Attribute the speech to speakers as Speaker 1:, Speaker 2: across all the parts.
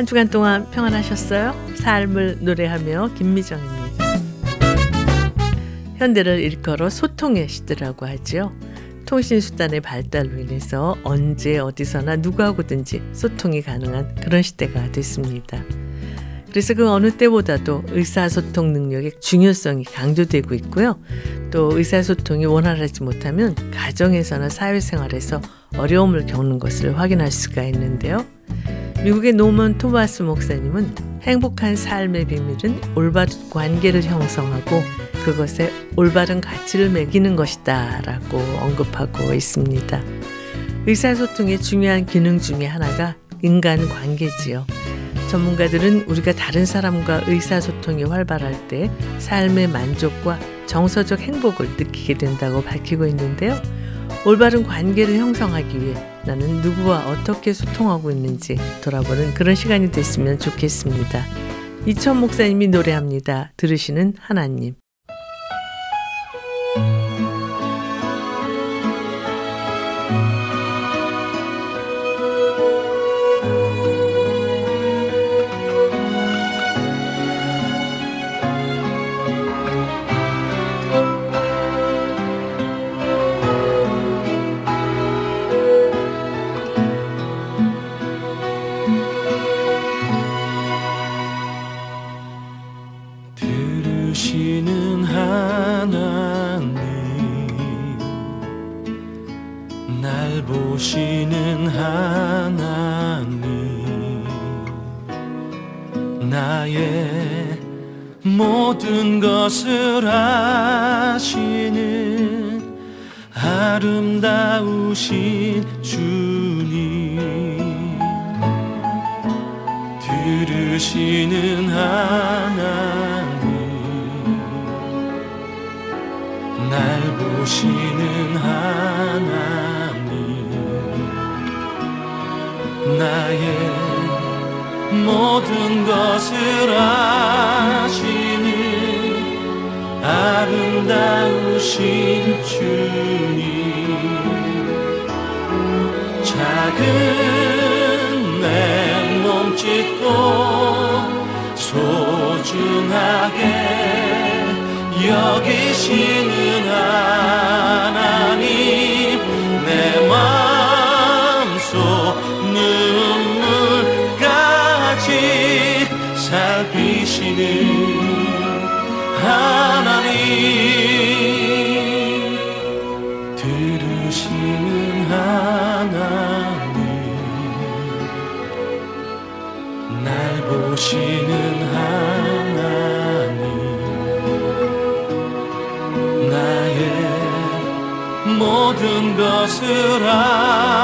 Speaker 1: 한 주간 동안 평안하셨어요? 삶을 노래하며 김미정입니다. 현대를 일컬어 소통의 시대라고 하지요. 통신수단의 발달로 인해서 언제 어디서나 누구하고든지 소통이 가능한 그런 시대가 됐습니다. 그래서 그 어느 때보다도 의사소통 능력의 중요성이 강조되고 있고요. 또 의사소통이 원활하지 못하면 가정에서나 사회생활에서 어려움을 겪는 것을 확인할 수가 있는데요. 미국의 노먼 토마스 목사님은 행복한 삶의 비밀은 올바른 관계를 형성하고 그것에 올바른 가치를 매기는 것이다 라고 언급하고 있습니다. 의사소통의 중요한 기능 중의 하나가 인간 관계지요. 전문가들은 우리가 다른 사람과 의사소통이 활발할 때 삶의 만족과 정서적 행복을 느끼게 된다고 밝히고 있는데요. 올바른 관계를 형성하기 위해 나는 누구와 어떻게 소통하고 있는지 돌아보는 그런 시간이 됐으면 좋겠습니다. 이천 목사님이 노래합니다. 들으시는 하나님.
Speaker 2: 모든 것을 아시는 아름다우신 주님. 들으시는 하나님. 날 보시는 하나님. 나의 모든 것을 아시는 아름다우신 주님. 작은 내 몸짓도 소중하게 여기시는 하나 살피시는 하나님. 들으시는 하나님. 날 보시는 하나님. 나의 모든 것을 아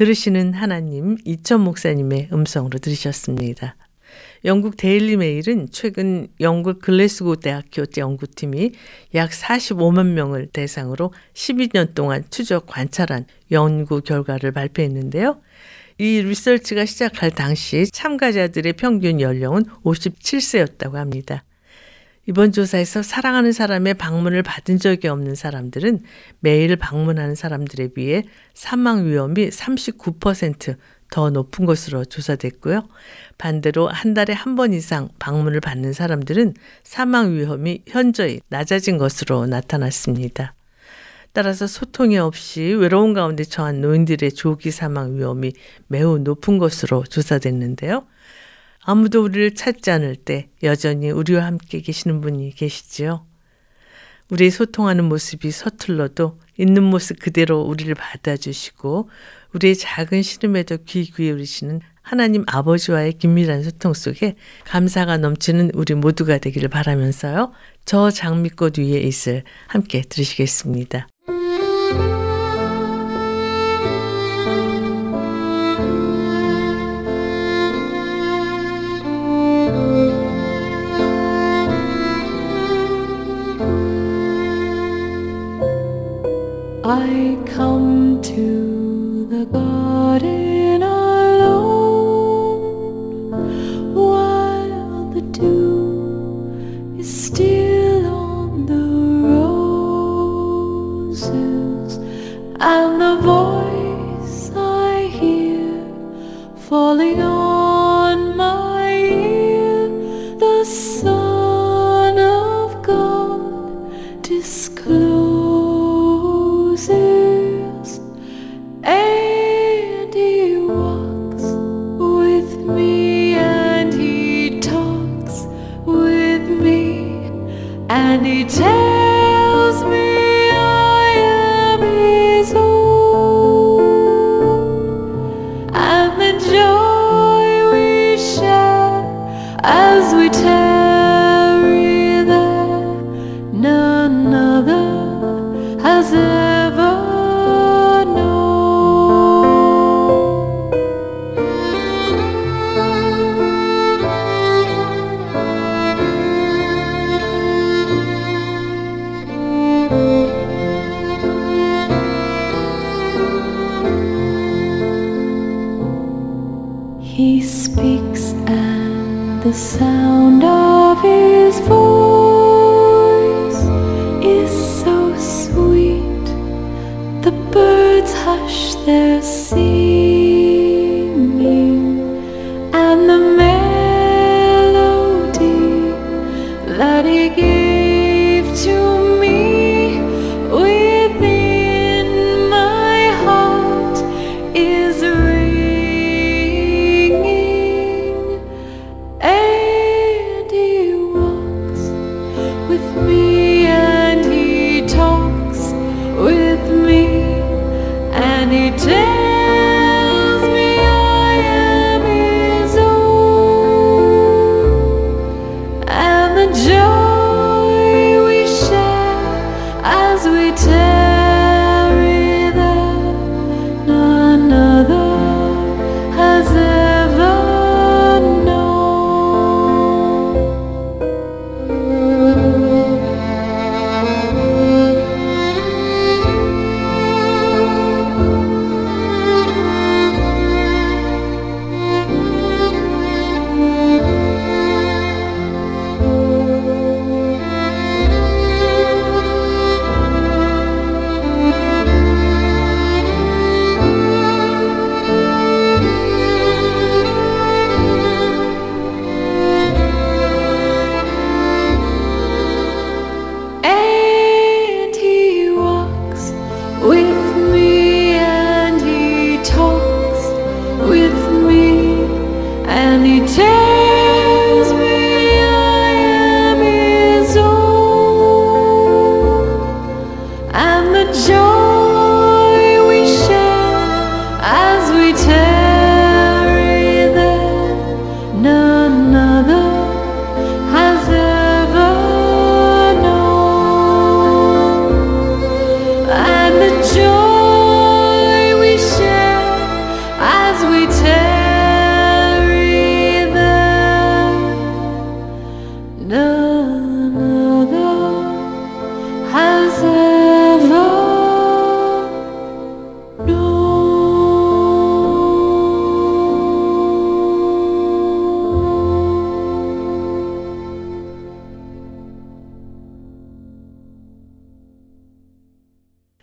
Speaker 1: 들으시는 하나님 이천 목사님의 음성으로 들으셨습니다. 영국 데일리 메일은 최근 영국 글래스고 대학교 연구팀이 약 45만 명을 대상으로 12년 동안 추적 관찰한 연구 결과를 발표했는데요. 이 리서치가 시작할 당시 참가자들의 평균 연령은 57세였다고 합니다. 이번 조사에서 사랑하는 사람의 방문을 받은 적이 없는 사람들은 매일 방문하는 사람들에 비해 사망 위험이 39%더 높은 것으로 조사됐고요. 반대로 한 달에 한 번 이상 방문을 받는 사람들은 사망 위험이 현저히 낮아진 것으로 나타났습니다. 따라서 소통이 없이 외로운 가운데 처한 노인들의 조기 사망 위험이 매우 높은 것으로 조사됐는데요. 아무도 우리를 찾지 않을 때 여전히 우리와 함께 계시는 분이 계시지요. 우리 소통하는 모습이 서툴러도 있는 모습 그대로 우리를 받아주시고 우리의 작은 시름에도 귀 기울이시는 하나님 아버지와의 긴밀한 소통 속에 감사가 넘치는 우리 모두가 되기를 바라면서요. 저 장미꽃 위에 있을 함께 들으시겠습니다.
Speaker 3: I come to the garden alone while the dew is still on the roses and the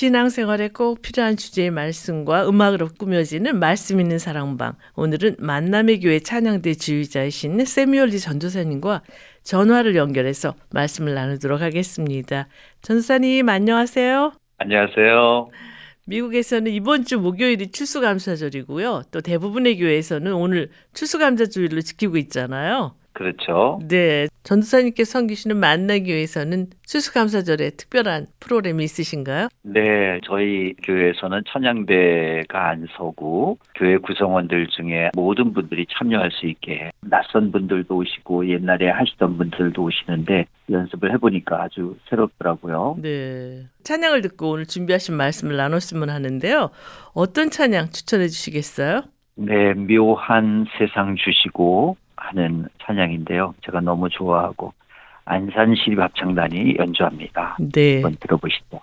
Speaker 1: 신앙생활에 꼭 필요한 주제의 말씀과 음악으로 꾸며지는 말씀 있는 사랑방. 오늘은 만남의 교회 찬양대 지휘자이신 세미올리 전도사님과 전화를 연결해서 말씀을 나누도록 하겠습니다. 전도사님 안녕하세요.
Speaker 4: 안녕하세요.
Speaker 1: 미국에서는 이번 주 목요일이 추수감사절이고요. 또 대부분의 교회에서는 오늘 추수감사주일로 지키고 있잖아요.
Speaker 4: 그렇죠.
Speaker 1: 네. 전도사님께 섬기시는 만나교회에서는 추수감사절에 특별한 프로그램이 있으신가요?
Speaker 4: 네, 저희 교회에서는 천양대가 안 서고 교회 구성원들 중에 모든 분들이 참여할 수 있게 낯선 분들도 오시고 옛날에 하시던 분들도 오시는데 연습을 해보니까 아주 새롭더라고요.
Speaker 1: 네. 찬양을 듣고 오늘 준비하신 말씀을 나눴으면 하는데요. 어떤 찬양 추천해 주시겠어요?
Speaker 4: 네, 묘한 세상 주시고 하는 찬양인데요. 제가 너무 좋아하고 안산 시립합창단이 연주합니다.
Speaker 1: 네.
Speaker 4: 한번 들어보시죠.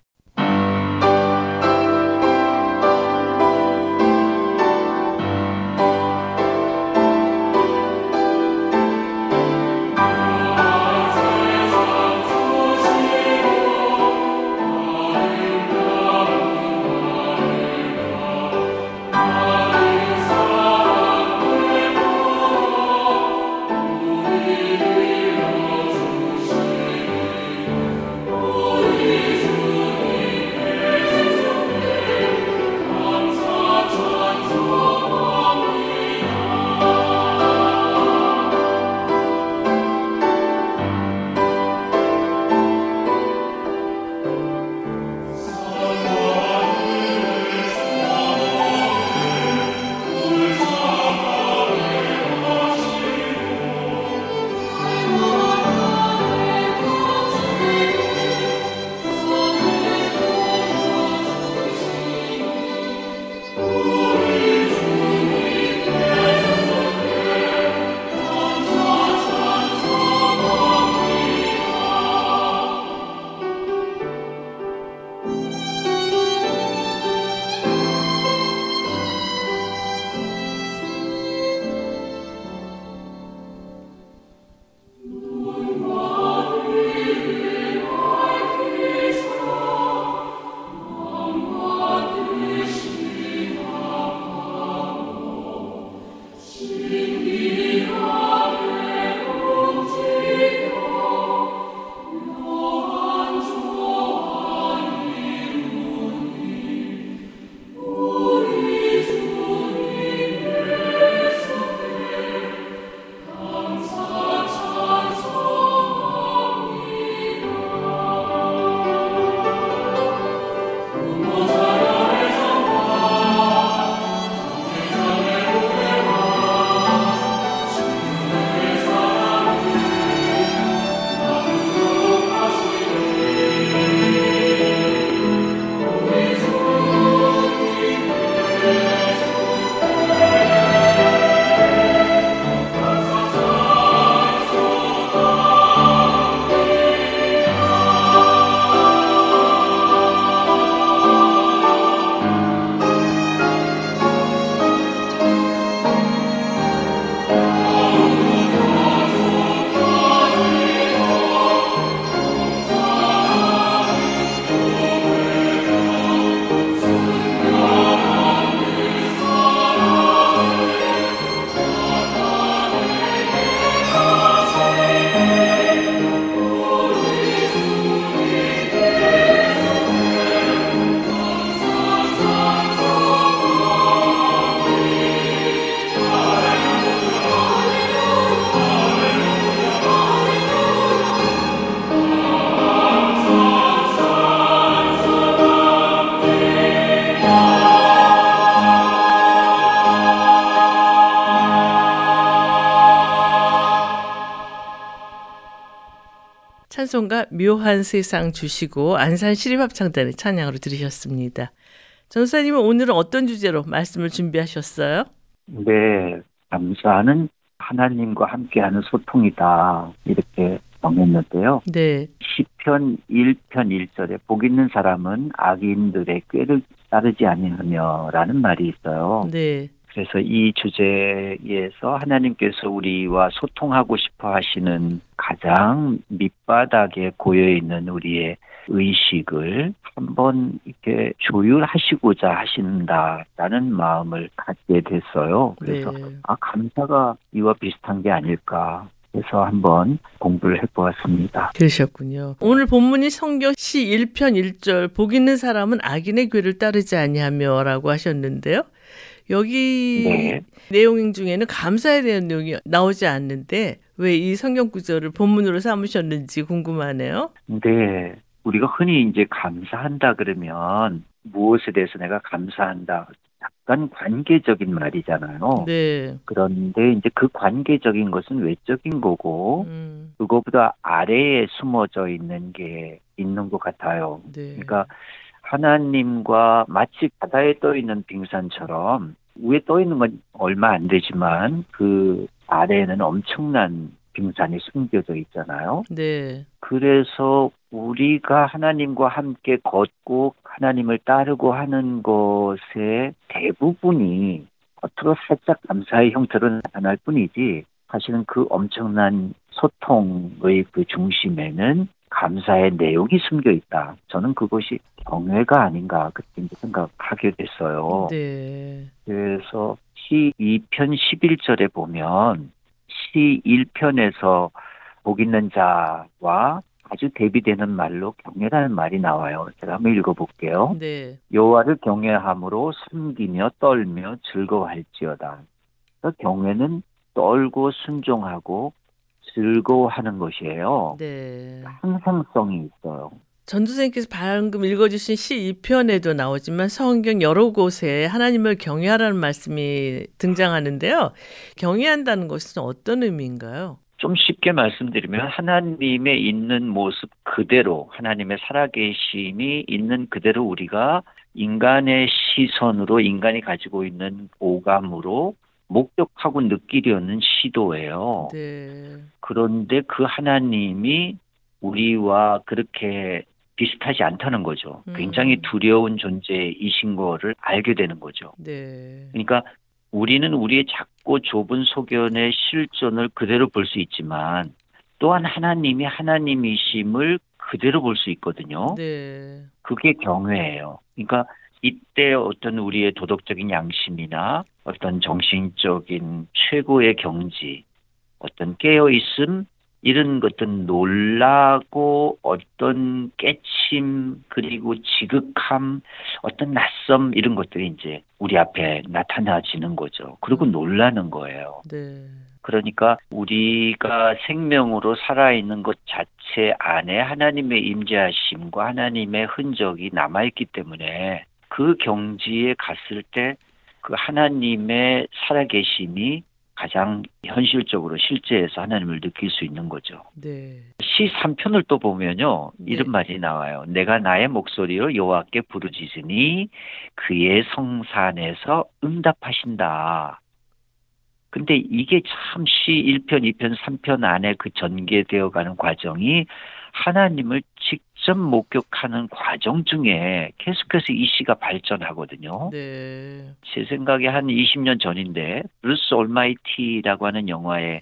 Speaker 1: 찬송가 묘한 세상 주시고 안산 시립합창단의 찬양으로 들으셨습니다. 전사님은 오늘은 어떤 주제로 말씀을 준비하셨어요?
Speaker 4: 네, 감사는 하나님과 함께하는 소통이다 이렇게 정했는데요.
Speaker 1: 네,
Speaker 4: 시편 1편 1절에 복 있는 사람은 악인들의 꾀를 따르지 아니하며라는 말이 있어요.
Speaker 1: 네,
Speaker 4: 그래서 이 주제에서 하나님께서 우리와 소통하고 싶어 하시는 가장 밑바닥에 고여 있는 우리의 의식을 한번 이렇게 조율하시고자 하신다라는 마음을 갖게 됐어요. 그래서
Speaker 1: 네.
Speaker 4: 아 감사가 이와 비슷한 게 아닐까 해서 한번 공부를 해보았습니다.
Speaker 1: 그러셨군요. 오늘 본문이 성경 시 1편 1절 복 있는 사람은 악인의 꾀를 따르지 아니하며라고 하셨는데요. 여기
Speaker 4: 네.
Speaker 1: 내용 중에는 감사에 대한 내용이 나오지 않는데 왜 이 성경 구절을 본문으로 삼으셨는지 궁금하네요.
Speaker 4: 네, 우리가 흔히 이제 감사한다 그러면 무엇에 대해서 내가 감사한다. 약간 관계적인 말이잖아요.
Speaker 1: 네.
Speaker 4: 그런데 이제 그 관계적인 것은 외적인 거고
Speaker 1: 음,
Speaker 4: 그거보다 아래에 숨어져 있는 게 있는 것 같아요.
Speaker 1: 네.
Speaker 4: 그러니까 하나님과 마치 바다에 떠 있는 빙산처럼 위에 떠 있는 건 얼마 안 되지만 그 아래에는 엄청난 빙산이 숨겨져 있잖아요.
Speaker 1: 네.
Speaker 4: 그래서 우리가 하나님과 함께 걷고 하나님을 따르고 하는 것의 대부분이 겉으로 살짝 감사의 형태로 나타날 뿐이지 사실은 그 엄청난 소통의 그 중심에는 감사의 내용이 숨겨 있다. 저는 그것이 경외가 아닌가 그렇게 생각하게 됐어요.
Speaker 1: 네.
Speaker 4: 그래서 시 2편 11절에 보면 시 1편에서 복 있는 자와 아주 대비되는 말로 경외라는 말이 나와요. 제가 한번 읽어볼게요.
Speaker 1: 네.
Speaker 4: 여호와를 경외함으로 숨기며 떨며 즐거워할지어다. 그 경외는 떨고 순종하고 즐거워하는 것이에요.
Speaker 1: 네.
Speaker 4: 항상성이 있어요.
Speaker 1: 전도사님께서 방금 읽어주신 시 2편에도 나오지만 성경 여러 곳에 하나님을 경외하라는 말씀이 등장하는데요. 경외한다는 것은 어떤 의미인가요?
Speaker 4: 좀 쉽게 말씀드리면 하나님의 있는 모습 그대로 하나님의 살아계심이 있는 그대로 우리가 인간의 시선으로 인간이 가지고 있는 오감으로 목격하고 느끼려는 시도예요.
Speaker 1: 네.
Speaker 4: 그런데 그 하나님이 우리와 그렇게 비슷하지 않다는 거죠.
Speaker 1: 음.
Speaker 4: 굉장히 두려운 존재이신 거를 알게 되는 거죠.
Speaker 1: 네.
Speaker 4: 그러니까 우리는 우리의 작고 좁은 소견의 실존을 그대로 볼 수 있지만 또한 하나님이 하나님이심을 그대로 볼 수 있거든요.
Speaker 1: 네.
Speaker 4: 그게 경외예요. 그러니까 이때 어떤 우리의 도덕적인 양심이나 어떤 정신적인 최고의 경지, 어떤 깨어있음, 이런 것들 놀라고 어떤 깨침 그리고 지극함 어떤 낯섦 이런 것들이 이제 우리 앞에 나타나지는 거죠. 그리고 놀라는 거예요.
Speaker 1: 네.
Speaker 4: 그러니까 우리가 생명으로 살아있는 것 자체 안에 하나님의 임재하심과 하나님의 흔적이 남아있기 때문에 그 경지에 갔을 때 그 하나님의 살아계심이 가장 현실적으로 실제에서 하나님을 느낄 수 있는 거죠.
Speaker 1: 네.
Speaker 4: 시 3편을 또 보면요.
Speaker 1: 네.
Speaker 4: 이런 말이 나와요. 내가 나의 목소리로 여호와께 부르짖으니 그의 성산에서 응답하신다. 근데 이게 참 시 1편, 2편, 3편 안에 그 전개되어 가는 과정이 하나님을 직 접 목격하는 과정 중에 계속해서 이 시가 발전하거든요.
Speaker 1: 네.
Speaker 4: 제 생각에 한 20년 전인데 브루스 올마이티라고 하는 영화의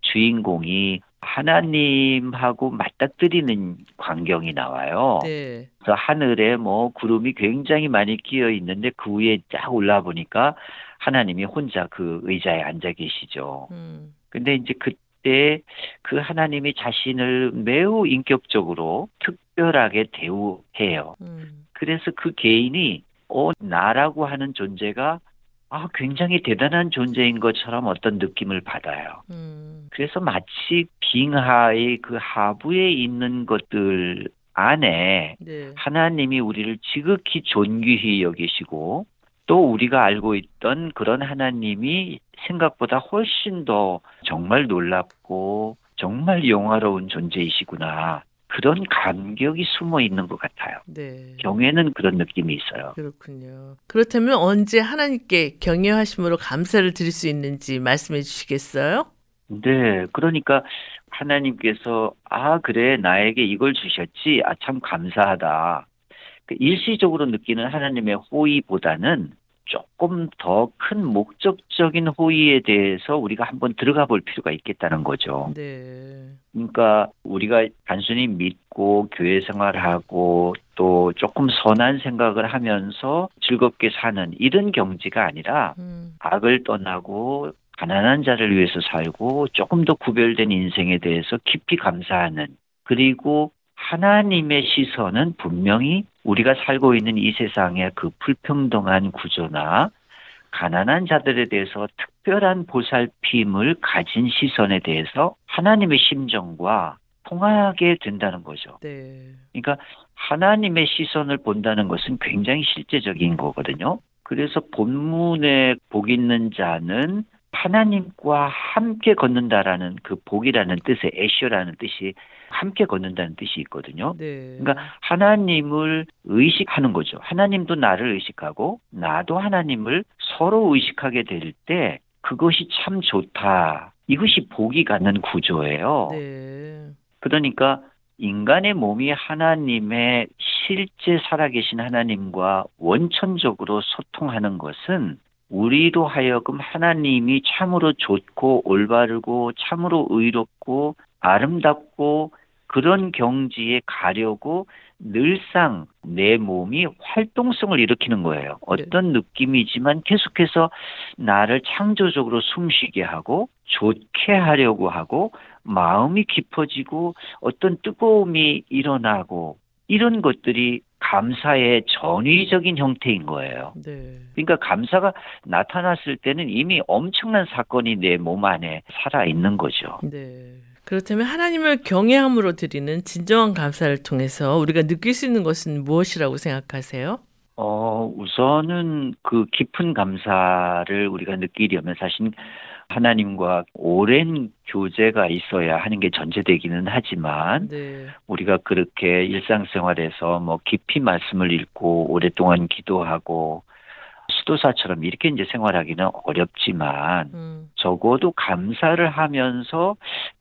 Speaker 4: 주인공이 하나님하고 맞닥뜨리는 광경이 나와요.
Speaker 1: 네.
Speaker 4: 그래서 하늘에 뭐 구름이 굉장히 많이 끼어 있는데 그 위에 쫙 올라 보니까 하나님이 혼자 그 의자에 앉아 계시죠.
Speaker 1: 음.
Speaker 4: 근데 이제 그 때 그 하나님이 자신을 매우 인격적으로 특별하게 대우해요.
Speaker 1: 음.
Speaker 4: 그래서 그 개인이 어 나라고 하는 존재가 아 굉장히 대단한 존재인 것처럼 어떤 느낌을 받아요.
Speaker 1: 음.
Speaker 4: 그래서 마치 빙하의 그 하부에 있는 것들 안에
Speaker 1: 네.
Speaker 4: 하나님이 우리를 지극히 존귀히 여기시고 또 우리가 알고 있던 그런 하나님이 생각보다 훨씬 더 정말 놀랍고 정말 영화로운 존재이시구나. 그런 감격이 숨어 있는 것 같아요.
Speaker 1: 네.
Speaker 4: 경외는 그런 느낌이 있어요.
Speaker 1: 그렇군요. 그렇다면 언제 하나님께 경외하심으로 감사를 드릴 수 있는지 말씀해 주시겠어요?
Speaker 4: 네, 그러니까 하나님께서 아 그래 나에게 이걸 주셨지 아 참 감사하다. 그 일시적으로 느끼는 하나님의 호의보다는 조금 더 큰 목적적인 호의에 대해서 우리가 한번 들어가 볼 필요가 있겠다는 거죠.
Speaker 1: 네.
Speaker 4: 그러니까 우리가 단순히 믿고 교회 생활하고 또 조금 선한 생각을 하면서 즐겁게 사는 이런 경지가 아니라
Speaker 1: 음.
Speaker 4: 악을 떠나고 가난한 자를 위해서 살고 조금 더 구별된 인생에 대해서 깊이 감사하는 그리고 하나님의 시선은 분명히 우리가 살고 있는 이 세상의 그 불평등한 구조나 가난한 자들에 대해서 특별한 보살핌을 가진 시선에 대해서 하나님의 심정과 통하게 된다는 거죠.
Speaker 1: 네.
Speaker 4: 그러니까 하나님의 시선을 본다는 것은 굉장히 실제적인 거거든요. 그래서 본문에 복 있는 자는 하나님과 함께 걷는다라는 그 복이라는 뜻의 애쇼라는 뜻이 함께 걷는다는 뜻이 있거든요.
Speaker 1: 네.
Speaker 4: 그러니까 하나님을 의식하는 거죠. 하나님도 나를 의식하고 나도 하나님을 서로 의식하게 될 때 그것이 참 좋다. 이것이 복이 갖는 구조예요.
Speaker 1: 네.
Speaker 4: 그러니까 인간의 몸이 하나님의 실제 살아계신 하나님과 원천적으로 소통하는 것은 우리로 하여금 하나님이 참으로 좋고 올바르고 참으로 의롭고 아름답고 그런 경지에 가려고 늘상 내 몸이 활동성을 일으키는 거예요. 어떤 느낌이지만 계속해서 나를 창조적으로 숨쉬게 하고 좋게 하려고 하고 마음이 깊어지고 어떤 뜨거움이 일어나고 이런 것들이 감사의 전위적인 형태인 거예요.
Speaker 1: 네.
Speaker 4: 그러니까 감사가 나타났을 때는 이미 엄청난 사건이 내 몸 안에 살아 있는 거죠.
Speaker 1: 네. 그렇다면 하나님을 경외함으로 드리는 진정한 감사를 통해서 우리가 느낄 수 있는 것은 무엇이라고 생각하세요?
Speaker 4: 어, 우선은 그 깊은 감사를 우리가 느끼려면 사실 하나님과 오랜 교제가 있어야 하는 게 전제되기는 하지만
Speaker 1: 네.
Speaker 4: 우리가 그렇게 일상생활에서 뭐 깊이 말씀을 읽고 오랫동안 기도하고 수도사처럼 이렇게 이제 생활하기는 어렵지만
Speaker 1: 음.
Speaker 4: 적어도 감사를 하면서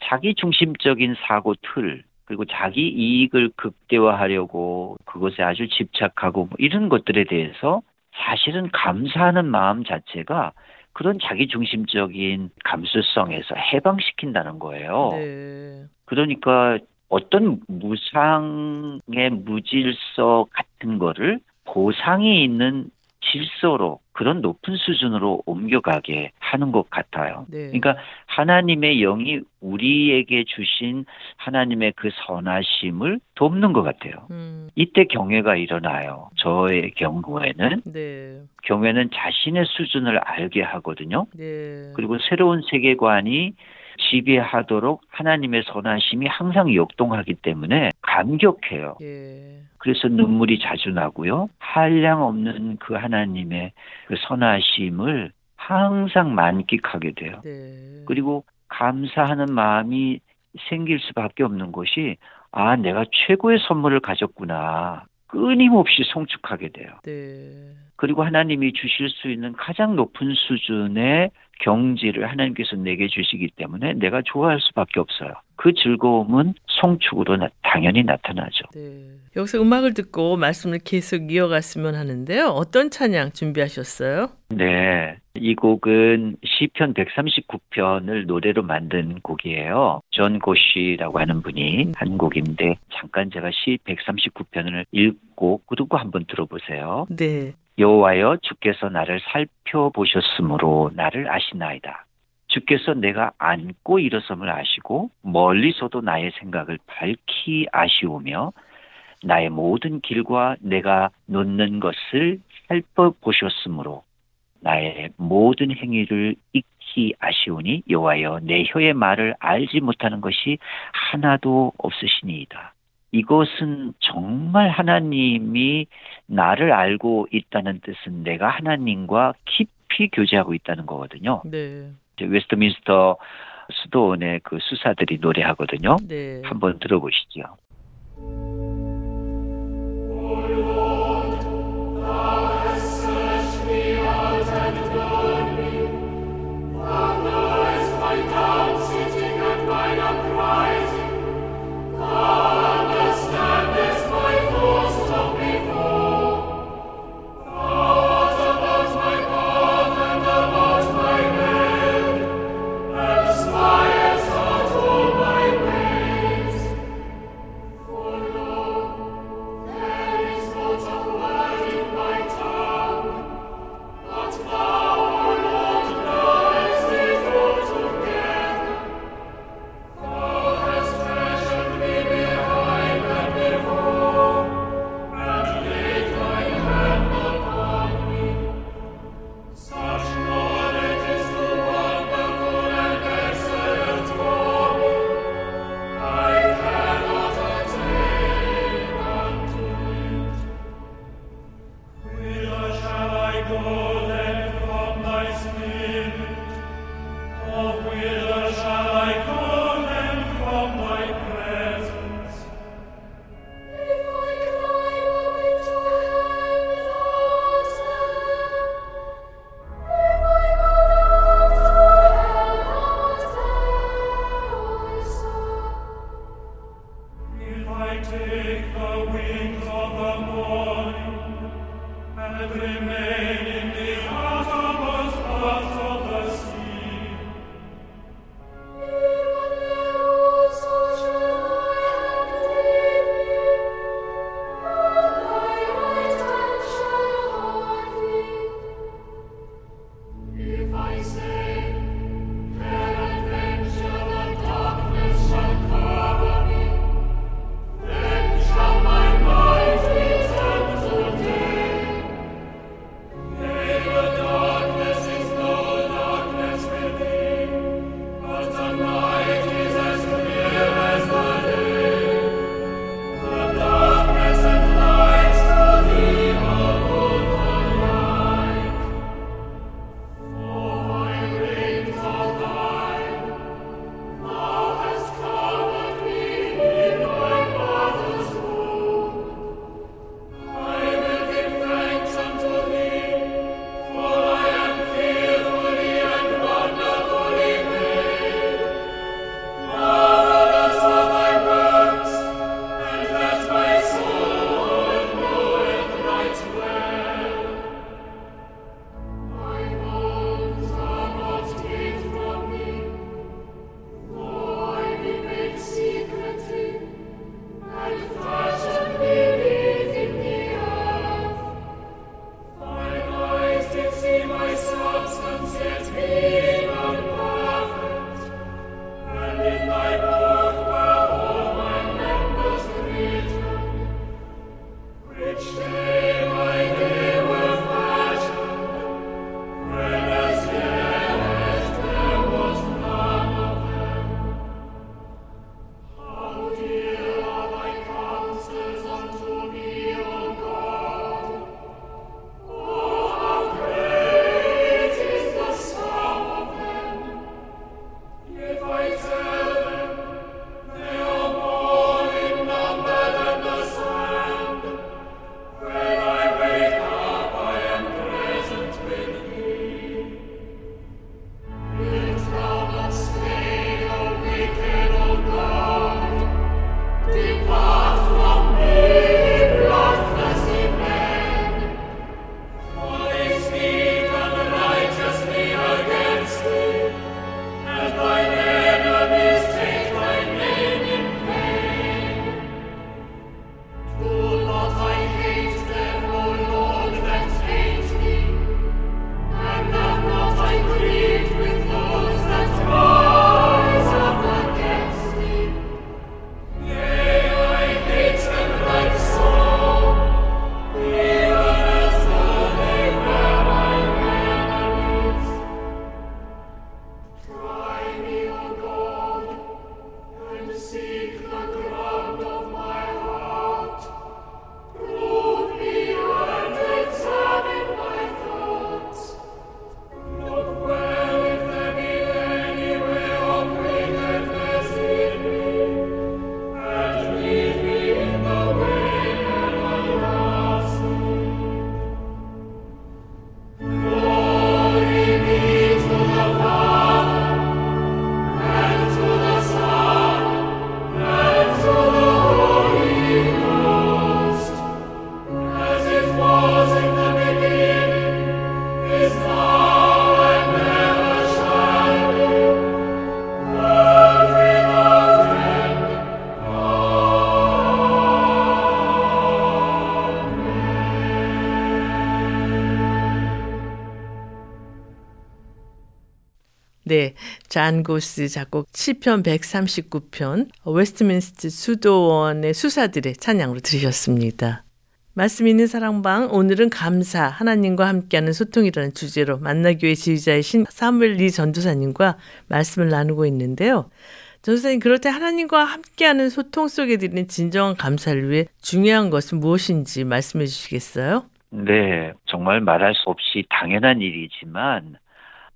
Speaker 4: 자기 중심적인 사고 틀 그리고 자기 이익을 극대화하려고 그것에 아주 집착하고 뭐 이런 것들에 대해서 사실은 감사하는 마음 자체가 그런 자기 중심적인 감수성에서 해방시킨다는 거예요.
Speaker 1: 네.
Speaker 4: 그러니까 어떤 무상의 무질서 같은 거를 보상이 있는 질서로 그런 높은 수준으로 옮겨가게 하는 것 같아요.
Speaker 1: 네.
Speaker 4: 그러니까 하나님의 영이 우리에게 주신 하나님의 그 선하심을 돕는 것 같아요.
Speaker 1: 음.
Speaker 4: 이때 경외가 일어나요. 저의 경우에는
Speaker 1: 네.
Speaker 4: 경외는 자신의 수준을 알게 하거든요.
Speaker 1: 네.
Speaker 4: 그리고 새로운 세계관이 지배하도록 하나님의 선하심이 항상 역동하기 때문에 감격해요.
Speaker 1: 예.
Speaker 4: 그래서 눈물이 자주 나고요. 한량 없는 그 하나님의 그 선하심을 항상 만끽하게 돼요.
Speaker 1: 네.
Speaker 4: 그리고 감사하는 마음이 생길 수밖에 없는 것이 아, 내가 최고의 선물을 가졌구나. 끊임없이 송축하게 돼요.
Speaker 1: 네.
Speaker 4: 그리고 하나님이 주실 수 있는 가장 높은 수준의 경지를 하나님께서 내게 주시기 때문에 내가 좋아할 수밖에 없어요. 그 즐거움은 송축으로 나- 당연히 나타나죠.
Speaker 1: 네. 여기서 음악을 듣고 말씀을 계속 이어갔으면 하는데요. 어떤 찬양 준비하셨어요?
Speaker 4: 네. 이 곡은 시편 139편을 노래로 만든 곡이에요. 존 고스라고 하는 분이 한 곡인데 잠깐 제가 시 139편을 읽고 그리고 한번 들어보세요.
Speaker 1: 네.
Speaker 4: 여호와여 주께서 나를 살펴보셨으므로 나를 아시나이다. 주께서 내가 앉고 일어섬을 아시고 멀리서도 나의 생각을 밝히 아시오며 나의 모든 길과 내가 놓는 것을 살펴보셨으므로 나의 모든 행위를 익히 아시오니 여호와여 내 혀의 말을 알지 못하는 것이 하나도 없으시니이다. 이것은 정말 하나님이 나를 알고 있다는 뜻은 내가 하나님과 깊이 교제하고 있다는 거거든요.
Speaker 1: 네.
Speaker 4: 웨스트민스터 수도원의 그 수사들이 노래하거든요.
Speaker 1: 네.
Speaker 4: 한번 들어보시죠.
Speaker 1: 잔 고스 작곡 시편 139편 웨스트민스터 수도원의 수사들의 찬양으로 들으셨습니다. 말씀 있는 사랑방 오늘은 감사 하나님과 함께하는 소통이라는 주제로 만나교회 지휘자이신 사무엘 리 전도사님과 말씀을 나누고 있는데요. 전도사님 때 하나님과 함께하는 소통 속에 드리는 진정한 감사를 위해 중요한 것은 무엇인지 말씀해 주시겠어요?
Speaker 4: 네, 정말 말할 수 없이 당연한 일이지만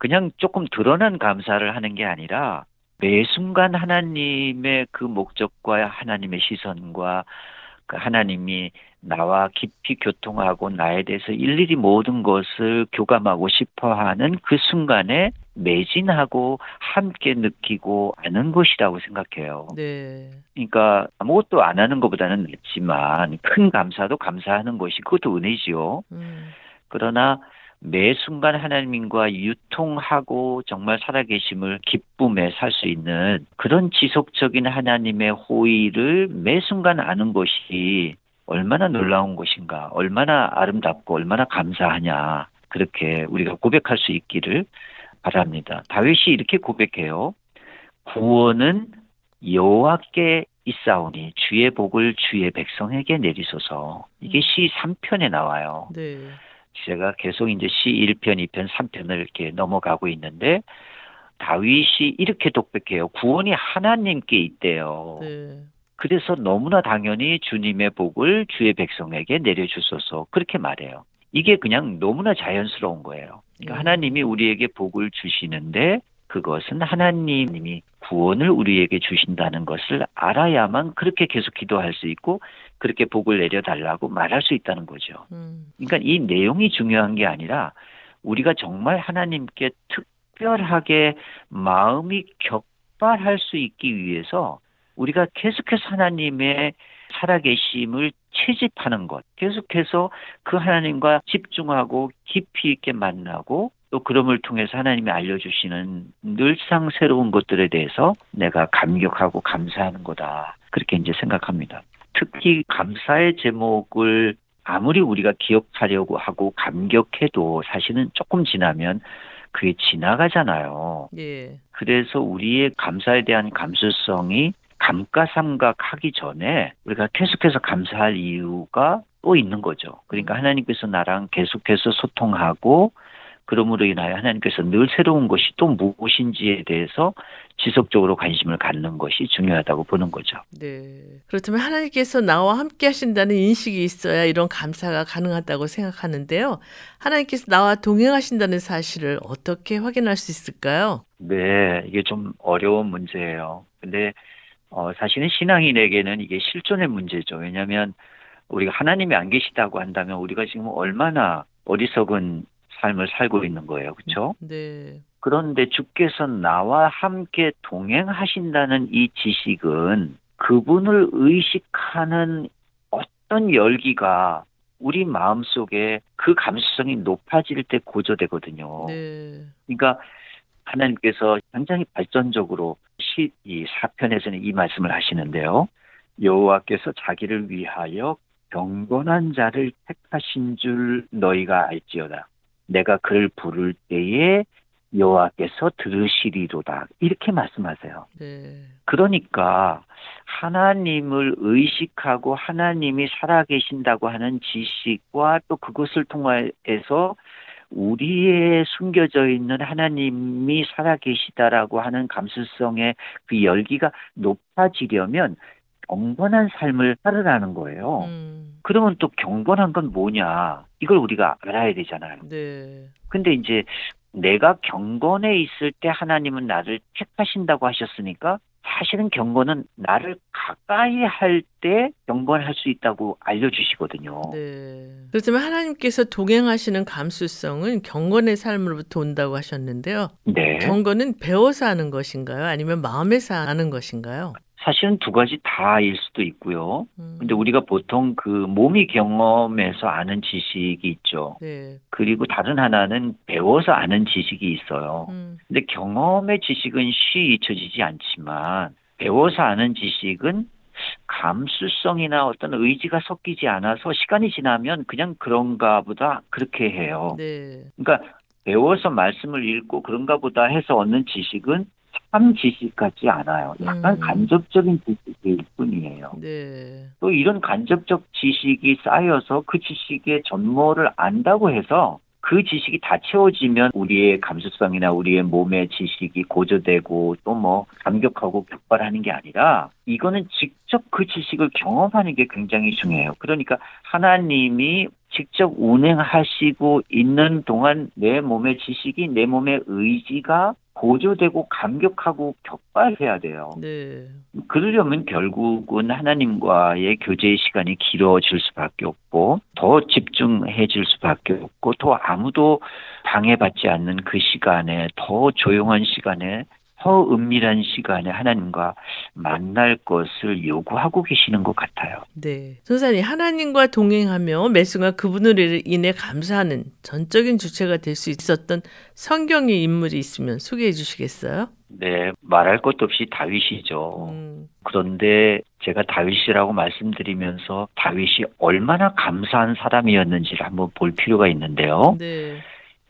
Speaker 4: 그냥 조금 드러난 감사를 하는 게 아니라 매 순간 하나님의 그 목적과 하나님의 시선과 그 하나님이 나와 깊이 교통하고 나에 대해서 일일이 모든 것을 교감하고 싶어 하는 그 순간에 매진하고 함께 느끼고 아는 것이라고 생각해요.
Speaker 1: 네.
Speaker 4: 그러니까 아무것도 안 하는 것보다는 낫지만 큰 감사도 감사하는 것이 그것도 은혜지요.
Speaker 1: 음,
Speaker 4: 그러나 매 순간 하나님과 유통하고 정말 살아계심을 기쁨에 살 수 있는 그런 지속적인 하나님의 호의를 매 순간 아는 것이 얼마나 놀라운 것인가, 얼마나 아름답고 얼마나 감사하냐, 그렇게 우리가 고백할 수 있기를 바랍니다. 다윗이 이렇게 고백해요. 구원은 여호와께 있사오니 주의 복을 주의 백성에게 내리소서. 이게 시 3편에 나와요.
Speaker 1: 네.
Speaker 4: 제가 계속 이제 시 1편, 2편, 3편을 이렇게 넘어가고 있는데 다윗이 이렇게 독백해요. 구원이 하나님께 있대요.
Speaker 1: 네.
Speaker 4: 그래서 너무나 당연히 주님의 복을 주의 백성에게 내려주소서 그렇게 말해요. 이게 그냥 너무나 자연스러운 거예요. 그러니까
Speaker 1: 음.
Speaker 4: 하나님이 우리에게 복을 주시는데 그것은 하나님이 구원을 우리에게 주신다는 것을 알아야만 그렇게 계속 기도할 수 있고 그렇게 복을 내려달라고 말할 수 있다는 거죠.
Speaker 1: 음,
Speaker 4: 그러니까 이 내용이 중요한 게 아니라 우리가 정말 하나님께 특별하게 마음이 격발할 수 있기 위해서 우리가 계속해서 하나님의 살아계심을 채집하는 것, 계속해서 그 하나님과 집중하고 깊이 있게 만나고 또 그럼을 통해서 하나님이 알려주시는 늘상 새로운 것들에 대해서 내가 감격하고 감사하는 거다. 그렇게 이제 생각합니다. 특히 감사의 제목을 아무리 우리가 기억하려고 하고 감격해도 사실은 조금 지나면 그게 지나가잖아요.
Speaker 1: 예.
Speaker 4: 그래서 우리의 감사에 대한 감수성이 감가상각하기 전에 우리가 계속해서 감사할 이유가 또 있는 거죠. 그러니까 하나님께서 나랑 계속해서 소통하고 그러므로 인하여 하나님께서 늘 새로운 것이 또 무엇인지에 대해서 지속적으로 관심을 갖는 것이 중요하다고 보는 거죠.
Speaker 1: 네. 그렇다면 하나님께서 나와 함께 하신다는 인식이 있어야 이런 감사가 가능하다고 생각하는데요. 하나님께서 나와 동행하신다는 사실을 어떻게 확인할 수 있을까요?
Speaker 4: 네, 이게 좀 어려운 문제예요. 근데 어, 사실은 신앙인에게는 이게 실존의 문제죠. 왜냐하면 우리가 하나님이 안 계시다고 한다면 우리가 지금 얼마나 어리석은 삶을 살고 있는 거예요. 그렇죠?
Speaker 1: 네.
Speaker 4: 그런데 주께서 나와 함께 동행하신다는 이 지식은 그분을 의식하는 어떤 열기가 우리 마음 속에 그 감수성이 높아질 때 고조되거든요.
Speaker 1: 네.
Speaker 4: 그러니까 하나님께서 굉장히 발전적으로 시, 이 사편에서는 이 말씀을 하시는데요. 여호와께서 자기를 위하여 경건한 자를 택하신 줄 너희가 알지어다. 내가 그를 부를 때에 여호와께서 들으시리로다. 이렇게 말씀하세요.
Speaker 1: 네.
Speaker 4: 그러니까 하나님을 의식하고 하나님이 살아계신다고 하는 지식과 또 그것을 통해서 우리의 숨겨져 있는 하나님이 살아계시다라고 하는 감수성의 그 열기가 높아지려면 경건한 삶을 살으라는 거예요.
Speaker 1: 음.
Speaker 4: 그러면 또 경건한 건 뭐냐? 이걸 우리가 알아야 되잖아요.
Speaker 1: 네.
Speaker 4: 근데 이제 내가 경건에 있을 때 하나님은 나를 택하신다고 하셨으니까 사실은 경건은 나를 가까이 할 때 경건할 수 있다고 알려주시거든요.
Speaker 1: 네. 그렇다면 하나님께서 동행하시는 감수성은 경건의 삶으로부터 온다고 하셨는데요.
Speaker 4: 네.
Speaker 1: 경건은 배워서 하는 것인가요? 아니면 마음에서 하는 것인가요?
Speaker 4: 사실은 두 가지 다일 수도 있고요.
Speaker 1: 음.
Speaker 4: 근데 우리가 보통 그 몸이 경험해서 아는 지식이 있죠.
Speaker 1: 네.
Speaker 4: 그리고 다른 하나는 배워서 아는 지식이 있어요.
Speaker 1: 음.
Speaker 4: 근데 경험의 지식은 쉬 잊혀지지 않지만 배워서 아는 지식은 감수성이나 어떤 의지가 섞이지 않아서 시간이 지나면 그냥 그런가 보다 그렇게 해요.
Speaker 1: 네.
Speaker 4: 그러니까 배워서 말씀을 읽고 그런가 보다 해서 얻는 지식은 참 지식 같지 않아요. 약간
Speaker 1: 음.
Speaker 4: 간접적인 지식일 뿐이에요.
Speaker 1: 네.
Speaker 4: 또 이런 간접적 지식이 쌓여서 그 지식의 전모를 안다고 해서 그 지식이 다 채워지면 우리의 감수성이나 우리의 몸의 지식이 고조되고 또 뭐 감격하고 격발하는 게 아니라 이거는 직접 그 지식을 경험하는 게 굉장히 중요해요. 그러니까 하나님이 직접 운행하시고 있는 동안 내 몸의 지식이 내 몸의 의지가 고조되고 감격하고 격발해야 돼요.
Speaker 1: 네.
Speaker 4: 그러려면 결국은 하나님과의 교제의 시간이 길어질 수밖에 없고 더 집중해질 수밖에 없고 또 아무도 방해받지 않는 그 시간에 더 조용한 시간에 더 은밀한 시간에 하나님과 만날 것을 요구하고 계시는 것 같아요.
Speaker 1: 네. 선사님, 하나님과 동행하며 매 순간 그분을 인해 감사하는 전적인 주체가 될 수 있었던 성경의 인물이 있으면 소개해 주시겠어요?
Speaker 4: 네, 말할 것도 없이 다윗이죠.
Speaker 1: 음,
Speaker 4: 그런데 제가 다윗이라고 말씀드리면서 다윗이 얼마나 감사한 사람이었는지를 한번 볼 필요가 있는데요.
Speaker 1: 네.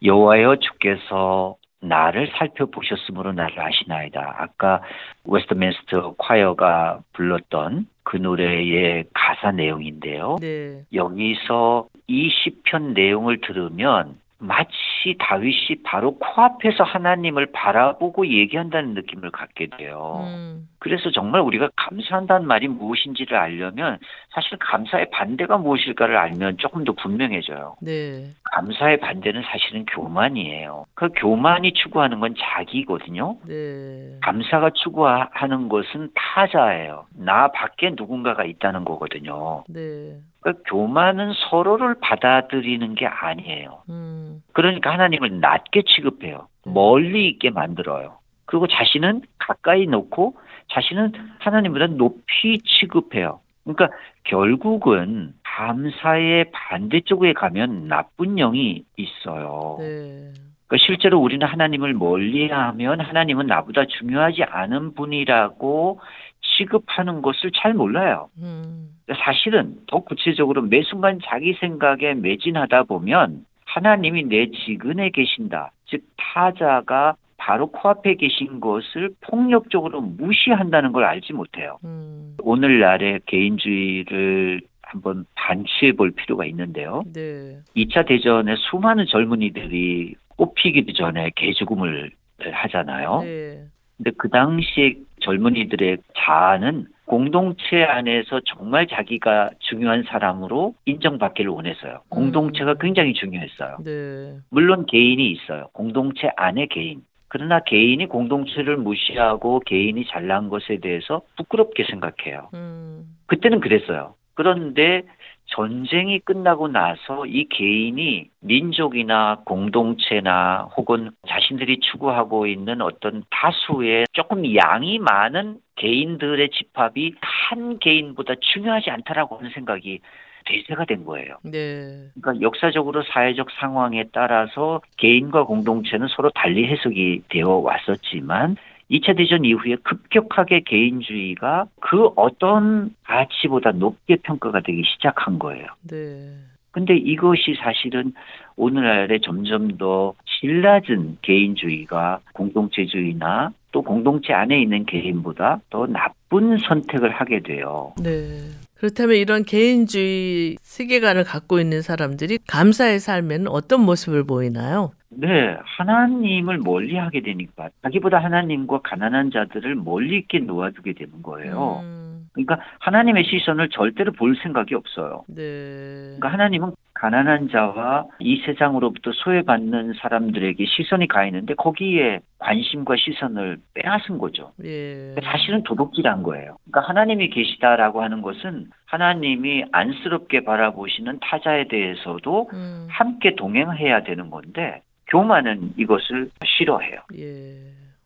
Speaker 4: 여호와여 주께서 나를 살펴보셨으므로 나를 아시나이다. 아까 웨스트민스터 콰이어가 불렀던 그 노래의 가사 내용인데요.
Speaker 1: 네.
Speaker 4: 여기서 이 시편 내용을 들으면 마치 다윗이 바로 코앞에서 하나님을 바라보고 얘기한다는 느낌을 갖게 돼요.
Speaker 1: 음,
Speaker 4: 그래서 정말 우리가 감사한다는 말이 무엇인지를 알려면 사실 감사의 반대가 무엇일까를 알면 조금 더 분명해져요.
Speaker 1: 네.
Speaker 4: 감사의 반대는 사실은 교만이에요. 그 교만이 추구하는 건 자기거든요.
Speaker 1: 네.
Speaker 4: 감사가 추구하는 것은 타자예요. 나 밖에 누군가가 있다는 거거든요.
Speaker 1: 네.
Speaker 4: 그러니까 교만은 서로를 받아들이는 게 아니에요.
Speaker 1: 음,
Speaker 4: 그러니까 하나님을 낮게 취급해요. 멀리 있게 만들어요. 그리고 자신은 가까이 놓고 자신은 하나님보다 높이 취급해요. 그러니까 결국은 감사의 반대쪽에 가면 나쁜 영이 있어요.
Speaker 1: 네.
Speaker 4: 그러니까 실제로 우리는 하나님을 멀리하면 하나님은 나보다 중요하지 않은 분이라고 취급하는 것을 잘 몰라요.
Speaker 1: 음,
Speaker 4: 사실은 더 구체적으로 매 순간 자기 생각에 매진하다 보면 하나님이 내 지근에 계신다. 즉 타자가 바로 코앞에 계신 것을 폭력적으로 무시한다는 걸 알지 못해요.
Speaker 1: 음,
Speaker 4: 오늘날의 개인주의를 한번 반추해 볼 필요가 있는데요.
Speaker 1: 네.
Speaker 4: 2차 대전에 수많은 젊은이들이 뽑히기도 전에 개죽음을 하잖아요.
Speaker 1: 네.
Speaker 4: 근데 그 당시에 젊은이들의 자아는 공동체 안에서 정말 자기가 중요한 사람으로 인정받기를 원했어요. 공동체가 굉장히 중요했어요.
Speaker 1: 네.
Speaker 4: 물론 개인이 있어요. 공동체 안에 개인. 그러나 개인이 공동체를 무시하고 개인이 잘난 것에 대해서 부끄럽게 생각해요.
Speaker 1: 음,
Speaker 4: 그때는 그랬어요. 그런데 전쟁이 끝나고 나서 이 개인이 민족이나 공동체나 혹은 자신들이 추구하고 있는 어떤 다수의 조금 양이 많은 개인들의 집합이 한 개인보다 중요하지 않다라고 하는 생각이 대세가 된 거예요.
Speaker 1: 네.
Speaker 4: 그러니까 역사적으로 사회적 상황에 따라서 개인과 공동체는 서로 달리 해석이 되어 왔었지만 2차 대전 이후에 급격하게 개인주의가 그 어떤 가치보다 높게 평가가 되기 시작한 거예요.
Speaker 1: 네.
Speaker 4: 근데 이것이 사실은 오늘날에 점점 더 질 낮은 개인주의가 공동체주의나 또 공동체 안에 있는 개인보다 더 나쁜 선택을 하게 돼요.
Speaker 1: 네. 그렇다면 이런 개인주의 세계관을 갖고 있는 사람들이 감사의 삶에는 어떤 모습을 보이나요?
Speaker 4: 네, 하나님을 멀리 하게 되니까 자기보다 하나님과 가난한 자들을 멀리 있게 놓아두게 되는 거예요.
Speaker 1: 음,
Speaker 4: 그러니까 하나님의 시선을 절대로 볼 생각이 없어요.
Speaker 1: 네.
Speaker 4: 그러니까 하나님은 가난한 자와 이 세상으로부터 소외받는 사람들에게 시선이 가 있는데 거기에 관심과 시선을 빼앗은 거죠.
Speaker 1: 예.
Speaker 4: 사실은 도둑질한 거예요. 그러니까 하나님이 계시다라고 하는 것은 하나님이 안쓰럽게 바라보시는 타자에 대해서도
Speaker 1: 음,
Speaker 4: 함께 동행해야 되는 건데 교만은 이것을 싫어해요.
Speaker 1: 예.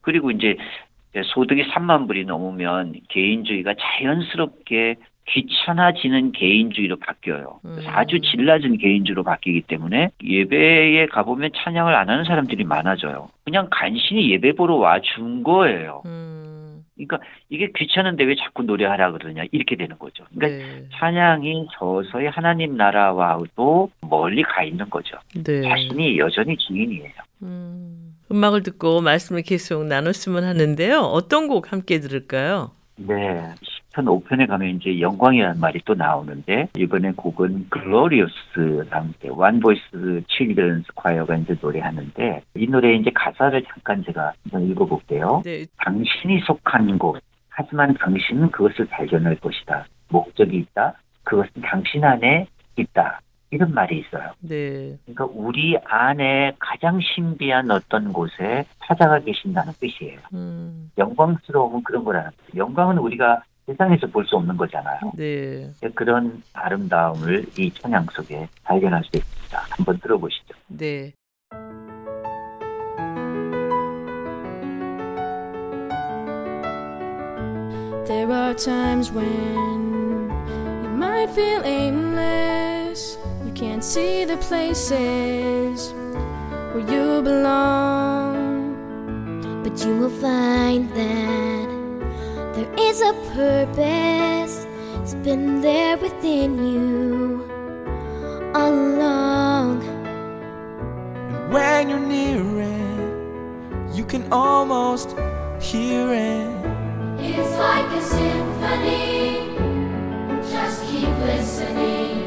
Speaker 4: 그리고 이제 소득이 3만 불이 넘으면 개인주의가 자연스럽게 귀찮아지는 개인주의로 바뀌어요. 그래서
Speaker 1: 음.
Speaker 4: 아주 질 낮은 개인주의로 바뀌기 때문에 예배에 가보면 찬양을 안 하는 사람들이 많아져요. 그냥 간신히 예배 보러 와준 거예요.
Speaker 1: 음,
Speaker 4: 그러니까 이게 귀찮은데 왜 자꾸 노래하라 그러냐 이렇게 되는 거죠. 그러니까
Speaker 1: 네.
Speaker 4: 찬양이 서서히 하나님 나라와도 멀리 가 있는 거죠.
Speaker 1: 네.
Speaker 4: 자신이 여전히 주인이에요.
Speaker 1: 음. 음악을 듣고 말씀을 계속 나눴으면 하는데요. 어떤 곡 함께 들을까요?
Speaker 4: 네. 시편 5편에 가면 이제 영광이라는 말이 또 나오는데 이번에 곡은 Glorious랑 함께 One Voice Children's Choir가 이제 노래하는데 이 노래 이제 가사를 잠깐 제가 읽어볼게요.
Speaker 1: 네.
Speaker 4: 당신이 속한 곳 하지만 당신은 그것을 발견할 것이다. 목적이 있다. 그것은 당신 안에 있다. 이런 말이 있어요.
Speaker 1: 네.
Speaker 4: 그러니까 우리 안에 가장 신비한 어떤 곳에 찾아가 계신다는 뜻이에요.
Speaker 1: 음.
Speaker 4: 영광스러움은 그런 거라는 거예요. 영광은 우리가 세상에서 볼 수 없는 거잖아요.
Speaker 1: 네.
Speaker 4: 그런 아름다움을 이 찬양 속에 발견할 수 있습니다. 한번 들어보시죠.
Speaker 1: 네.
Speaker 3: There are times when you might feel aimless. You can't see the places where you belong.
Speaker 5: But you will find that there is a purpose. It's been there within you all along.
Speaker 2: And when you're near it, you can almost hear it.
Speaker 3: It's like a symphony. Just keep listening,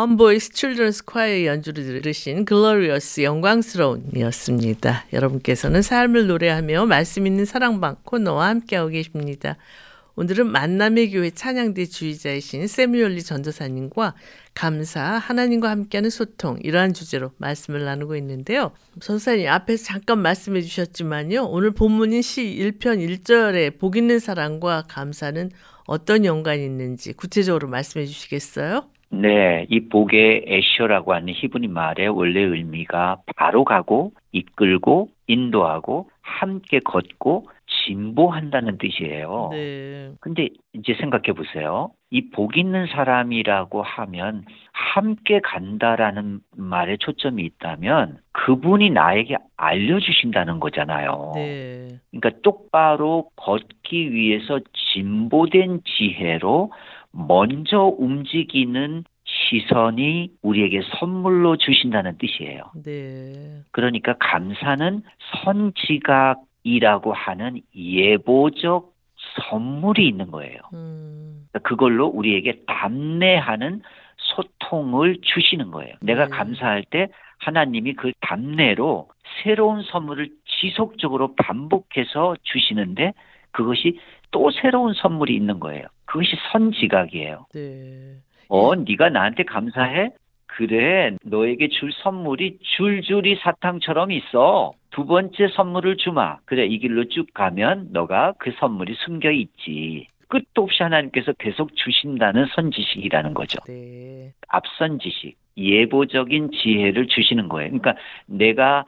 Speaker 3: One
Speaker 1: Voice Children's Choir 연주를 들으신 Glorious 영광스러운이었습니다. 여러분께서는 삶을 노래하며 말씀 있는 사랑방 코너와 함께하고 계십니다. 오늘은 만남의 교회 찬양대 지휘자이신 새뮤얼 리 전도사님과 감사, 하나님과 함께하는 소통 이러한 주제로 말씀을 나누고 있는데요. 전도사님 앞에서 잠깐 말씀해 주셨지만요. 오늘 본문인 시 1편 1절에 복 있는 사람과 감사는 어떤 연관이 있는지 구체적으로 말씀해 주시겠어요?
Speaker 4: 네, 이 복의 애셔라고 하는 히브리 말의 원래 의미가 바로 가고 이끌고 인도하고 함께 걷고 진보한다는 뜻이에요.
Speaker 1: 네.
Speaker 4: 근데 이제 생각해 보세요. 이 복 있는 사람이라고 하면 함께 간다라는 말에 초점이 있다면 그분이 나에게 알려주신다는 거잖아요.
Speaker 1: 네.
Speaker 4: 그러니까 똑바로 걷기 위해서 진보된 지혜로 먼저 움직이는 시선이 우리에게 선물로 주신다는 뜻이에요.
Speaker 1: 네.
Speaker 4: 그러니까 감사는 선지각이라고 하는 예보적 선물이 있는 거예요.
Speaker 1: 음.
Speaker 4: 그걸로 우리에게 답례하는 소통을 주시는 거예요. 내가
Speaker 1: 네.
Speaker 4: 감사할 때 하나님이 그 답례로 새로운 선물을 지속적으로 반복해서 주시는데 그것이 또 새로운 선물이 있는 거예요. 그것이 선지각이에요.
Speaker 1: 네.
Speaker 4: 어, 네가 나한테 감사해? 그래, 너에게 줄 선물이 줄줄이 사탕처럼 있어. 두 번째 선물을 주마. 그래, 이 길로 쭉 가면 너가 그 선물이 숨겨 있지. 끝도 없이 하나님께서 계속 주신다는 선지식이라는 거죠.
Speaker 1: 네.
Speaker 4: 앞선 지식, 예보적인 지혜를 주시는 거예요. 그러니까 내가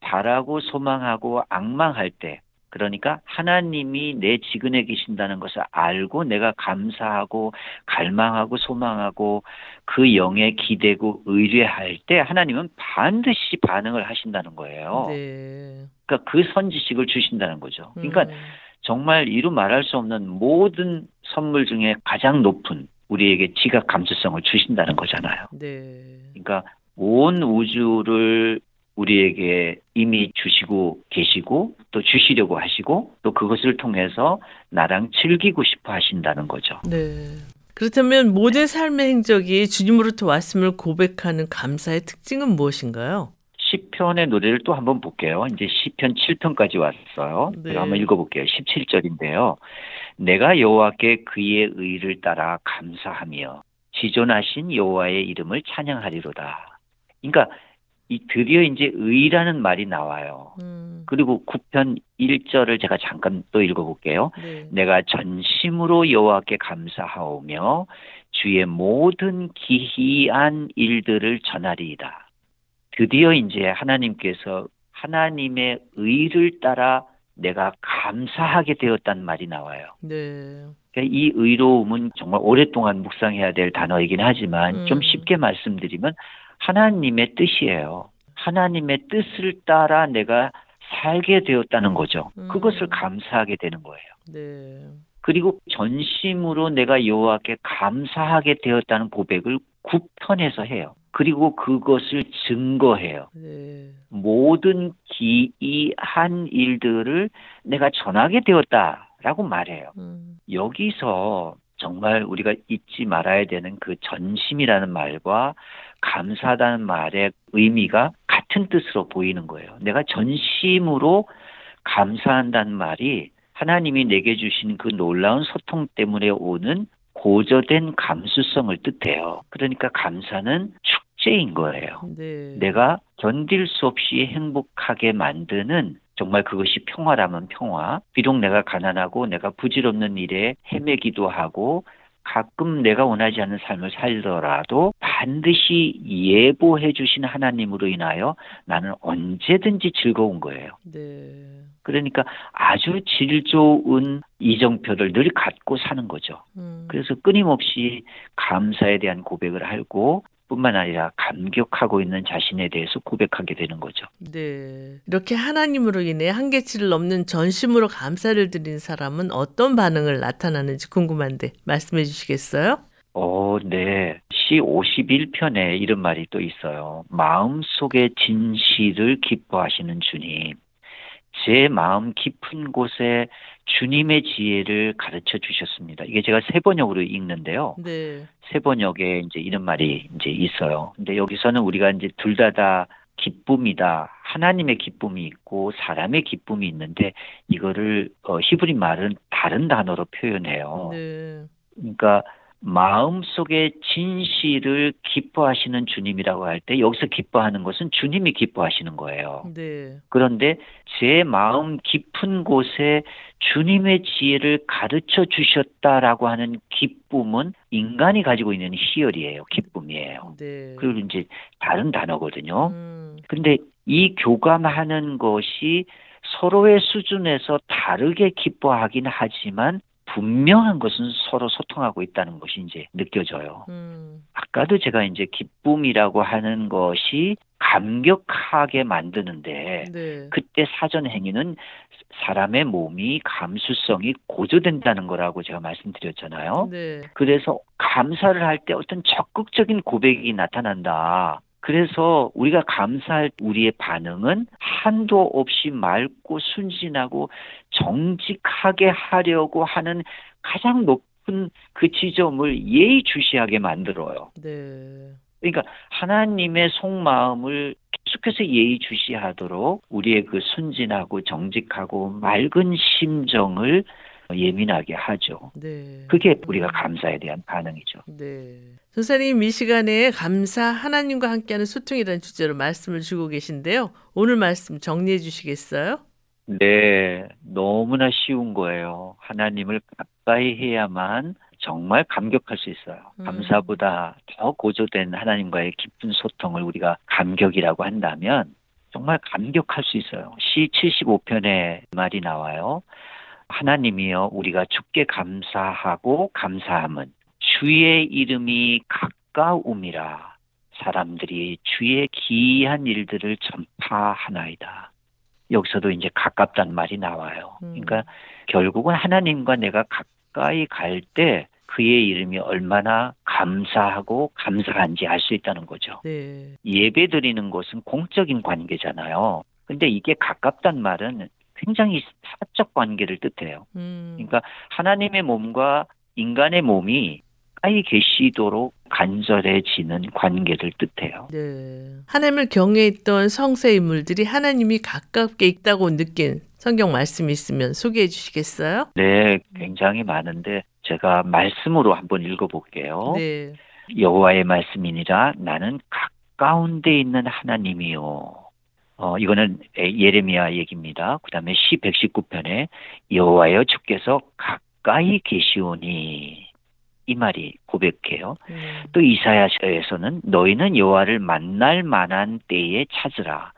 Speaker 4: 바라고 소망하고 악망할 때, 그러니까 하나님이 내 지근에 계신다는 것을 알고 내가 감사하고 갈망하고 소망하고 그 영에 기대고 의뢰할 때 하나님은 반드시 반응을 하신다는 거예요.
Speaker 1: 네.
Speaker 4: 그러니까 그 선지식을 주신다는 거죠. 그러니까
Speaker 1: 음.
Speaker 4: 정말 이루 말할 수 없는 모든 선물 중에 가장 높은 우리에게 지각 감수성을 주신다는 거잖아요.
Speaker 1: 네.
Speaker 4: 그러니까 온 우주를 우리에게 이미 주시고 계시고 또 주시려고 하시고 또 그것을 통해서 나랑 즐기고 싶어 하신다는 거죠.
Speaker 1: 네. 그렇다면 모든 삶의 행적이 주님으로부터 왔음을 고백하는 감사의 특징은 무엇인가요?
Speaker 4: 시편의 노래를 또 한번 볼게요. 이제 시편 7편까지 왔어요.
Speaker 1: 네.
Speaker 4: 제가 한번 읽어볼게요. 17절인데요. 내가 여호와께 그의 의를 따라 감사하며 지존하신 여호와의 이름을 찬양하리로다. 그러니까 이 드디어 이제 의라는 말이 나와요.
Speaker 1: 음.
Speaker 4: 그리고 9편 1절을 제가 잠깐 또 읽어볼게요.
Speaker 1: 네.
Speaker 4: 내가 전심으로 여호와께 감사하오며 주의 모든 기이한 일들을 전하리이다. 드디어 이제 하나님께서 하나님의 의를 따라 내가 감사하게 되었다는 말이 나와요.
Speaker 1: 네.
Speaker 4: 그러니까 이 의로움은 정말 오랫동안 묵상해야 될 단어이긴 하지만
Speaker 1: 음.
Speaker 4: 좀 쉽게 말씀드리면 하나님의 뜻이에요. 하나님의 뜻을 따라 내가 살게 되었다는 거죠.
Speaker 1: 음.
Speaker 4: 그것을 감사하게 되는 거예요.
Speaker 1: 네.
Speaker 4: 그리고 전심으로 내가 여호와께 감사하게 되었다는 고백을 구편해서 해요. 그리고 그것을 증거해요.
Speaker 1: 네.
Speaker 4: 모든 기이한 일들을 내가 전하게 되었다라고 말해요.
Speaker 1: 음.
Speaker 4: 여기서 정말 우리가 잊지 말아야 되는 그 전심이라는 말과 감사하다는 말의 의미가 같은 뜻으로 보이는 거예요. 내가 전심으로 감사한다는 말이 하나님이 내게 주신 그 놀라운 소통 때문에 오는 고저된 감수성을 뜻해요. 그러니까 감사는 축제인 거예요.
Speaker 1: 네.
Speaker 4: 내가 견딜 수 없이 행복하게 만드는 정말 그것이 평화라면 평화. 비록 내가 가난하고 내가 부질없는 일에 헤매기도 하고 가끔 내가 원하지 않는 삶을 살더라도 반드시 예보해 주신 하나님으로 인하여 나는 언제든지 즐거운 거예요.
Speaker 1: 네.
Speaker 4: 그러니까 아주 질 좋은 이정표를 늘 갖고 사는 거죠.
Speaker 1: 음.
Speaker 4: 그래서 끊임없이 감사에 대한 고백을 하고 뿐만 아니라 감격하고 있는 자신에 대해서 고백하게 되는 거죠.
Speaker 1: 네. 이렇게 하나님으로 인해 한계치를 넘는 전심으로 감사를 드린 사람은 어떤 반응을 나타나는지 궁금한데 말씀해 주시겠어요?
Speaker 4: 어, 네. 시 51편에 이런 말이 또 있어요. 마음속의 진실을 기뻐하시는 주님. 제 마음 깊은 곳에 주님의 지혜를 가르쳐 주셨습니다. 이게 제가 세 번역으로 읽는데요.
Speaker 1: 네.
Speaker 4: 세 번역에 이제 이런 말이 이제 있어요. 근데 여기서는 우리가 이제 둘 다 다 기쁨이다. 하나님의 기쁨이 있고 사람의 기쁨이 있는데 이거를 어, 히브리 말은 다른 단어로 표현해요.
Speaker 1: 네.
Speaker 4: 그러니까 마음속의 진실을 기뻐하시는 주님이라고 할 때 여기서 기뻐하는 것은 주님이 기뻐하시는 거예요.
Speaker 1: 네.
Speaker 4: 그런데 제 마음 깊은 곳에 주님의 지혜를 가르쳐 주셨다라고 하는 기쁨은 인간이 가지고 있는 희열이에요. 기쁨이에요.
Speaker 1: 네.
Speaker 4: 그리고 이제 다른 단어거든요.
Speaker 1: 음.
Speaker 4: 근데 이 교감하는 것이 서로의 수준에서 다르게 기뻐하긴 하지만 분명한 것은 서로 소통하고 있다는 것이 이제 느껴져요.
Speaker 1: 음.
Speaker 4: 아까도 제가 이제 기쁨이라고 하는 것이 감격하게 만드는데
Speaker 1: 네.
Speaker 4: 그때 사전 행위는 사람의 몸이 감수성이 고조된다는 거라고 제가 말씀드렸잖아요.
Speaker 1: 네.
Speaker 4: 그래서 감사를 할 때 어떤 적극적인 고백이 나타난다. 그래서 우리가 감사할 우리의 반응은 한도 없이 맑고 순진하고 정직하게 하려고 하는 가장 높은 그 지점을 예의주시하게 만들어요.
Speaker 1: 네.
Speaker 4: 그러니까 하나님의 속마음을 계속해서 예의주시하도록 우리의 그 순진하고 정직하고 맑은 심정을 예민하게 하죠.
Speaker 1: 네.
Speaker 4: 그게 우리가 감사에 대한 반응이죠.
Speaker 1: 네. 선생님 이 시간에 감사 하나님과 함께하는 소통이라는 주제로 말씀을 주고 계신데요. 오늘 말씀 정리해 주시겠어요?
Speaker 4: 네, 너무나 쉬운 거예요. 하나님을 가까이 해야만 정말 감격할 수 있어요.
Speaker 1: 음.
Speaker 4: 감사보다 더 고조된 하나님과의 깊은 소통을 우리가 감격이라고 한다면 정말 감격할 수 있어요. 시 75편에 말이 나와요. 하나님이여 우리가 주께 감사하고 감사함은 주의 이름이 가까움이라 사람들이 주의 기이한 일들을 전파하나이다. 여기서도 이제 가깝단 말이 나와요.
Speaker 1: 음.
Speaker 4: 그러니까 결국은 하나님과 내가 가까이 갈 때 그의 이름이 얼마나 감사하고 감사한지 알 수 있다는 거죠.
Speaker 1: 네.
Speaker 4: 예배 드리는 것은 공적인 관계잖아요. 근데 이게 가깝단 말은 굉장히 사적 관계를 뜻해요.
Speaker 1: 음.
Speaker 4: 그러니까 하나님의 몸과 인간의 몸이 가까이 계시도록 간절해지는 관계를 뜻해요.
Speaker 1: 네. 하나님을 경외했던 성세 인물들이 하나님이 가깝게 있다고 느낀 성경 말씀이 있으면 소개해 주시겠어요?
Speaker 4: 네, 굉장히 많은데 제가 말씀으로 한번 읽어볼게요.
Speaker 1: 네.
Speaker 4: 여호와의 말씀이니라 나는 가까운 데 있는 하나님이요. 어, 이거는 에- 예레미야 얘기입니다. 그 다음에 시 119편에 여호와여 주께서 가까이 계시오니 이 말이 고백해요.
Speaker 1: 음.
Speaker 4: 또 이사야서에서는 너희는 여호와를 만날 만한 때에 찾으라.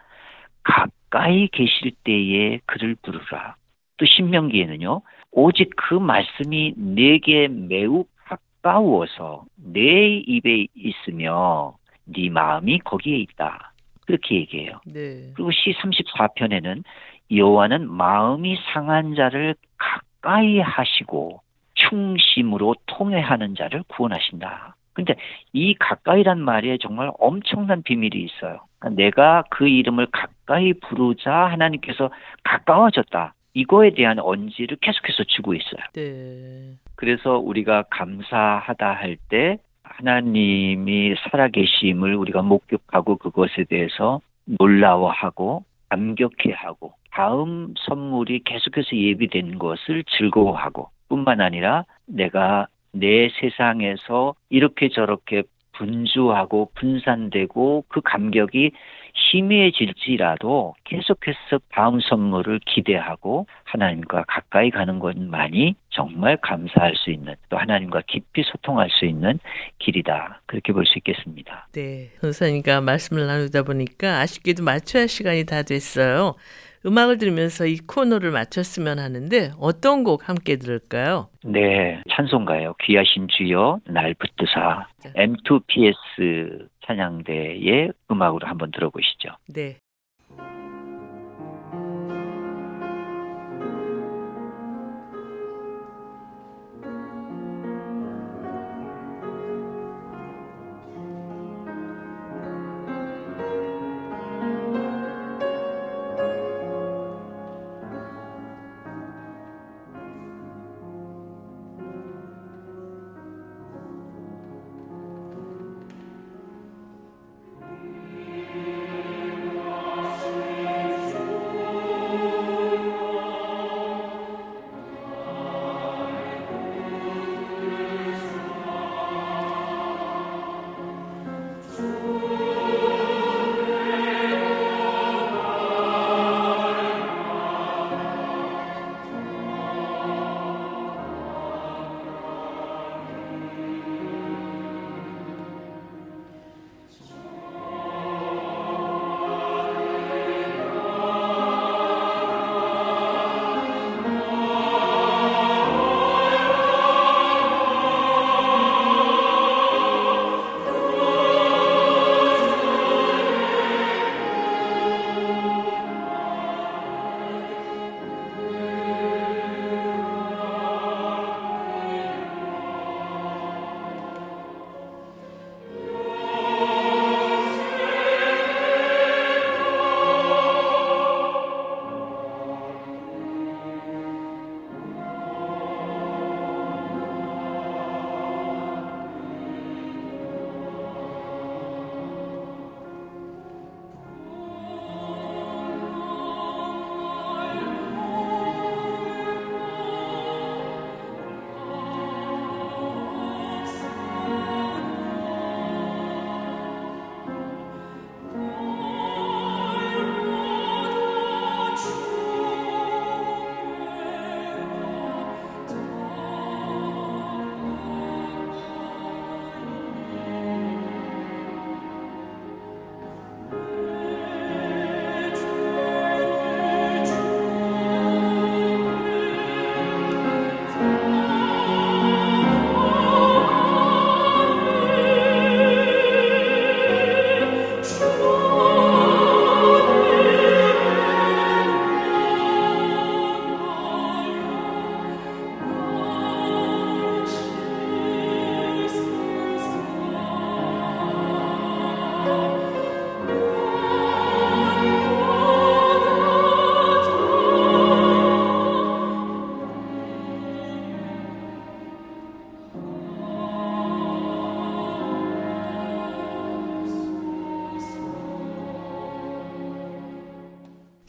Speaker 4: 가까이 계실 때에 그를 부르라. 또 신명기에는요. 오직 그 말씀이 내게 매우 가까워서 내 입에 있으며 네 마음이 거기에 있다. 그렇게 얘기해요.
Speaker 1: 네.
Speaker 4: 그리고 시 34편에는 여호와는 마음이 상한 자를 가까이 하시고 충심으로 통회하는 자를 구원하신다. 근데 이 가까이란 말에 정말 엄청난 비밀이 있어요. 그러니까 내가 그 이름을 가까이 부르자 하나님께서 가까워졌다. 이거에 대한 언지를 계속해서 주고 있어요.
Speaker 1: 네.
Speaker 4: 그래서 우리가 감사하다 할 때 하나님이 살아계심을 우리가 목격하고 그것에 대해서 놀라워하고 감격해하고 다음 선물이 계속해서 예비된 것을 즐거워하고 뿐만 아니라 내가 내 세상에서 이렇게 저렇게 분주하고 분산되고 그 감격이 희미해질지라도 계속해서 다음 선물을 기대하고 하나님과 가까이 가는 것만이 정말 감사할 수 있는 또 하나님과 깊이 소통할 수 있는 길이다. 그렇게 볼 수 있겠습니다.
Speaker 1: 네. 선생님과 말씀을 나누다 보니까 아쉽게도 할 시간이 다 됐어요. 음악을 들으면서 이 코너를 마쳤으면 하는데 어떤 곡 함께 들을까요?
Speaker 4: 네, 찬송가요. 귀하신 주여 날 붙드사 M2PS 찬양대의 음악으로 한번 들어보시죠.
Speaker 1: 네.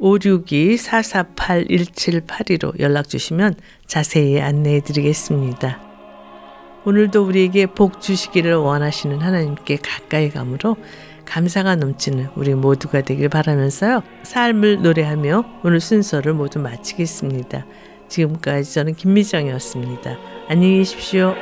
Speaker 1: 562-448-1782로 연락 주시면 자세히 안내해 드리겠습니다. 오늘도 우리에게 복 주시기를 원하시는 하나님께 가까이 감으로 감사가 넘치는 우리 모두가 되길 바라면서요. 삶을 노래하며 오늘 순서를 모두 마치겠습니다. 지금까지 저는 김미정이었습니다. 안녕히 계십시오.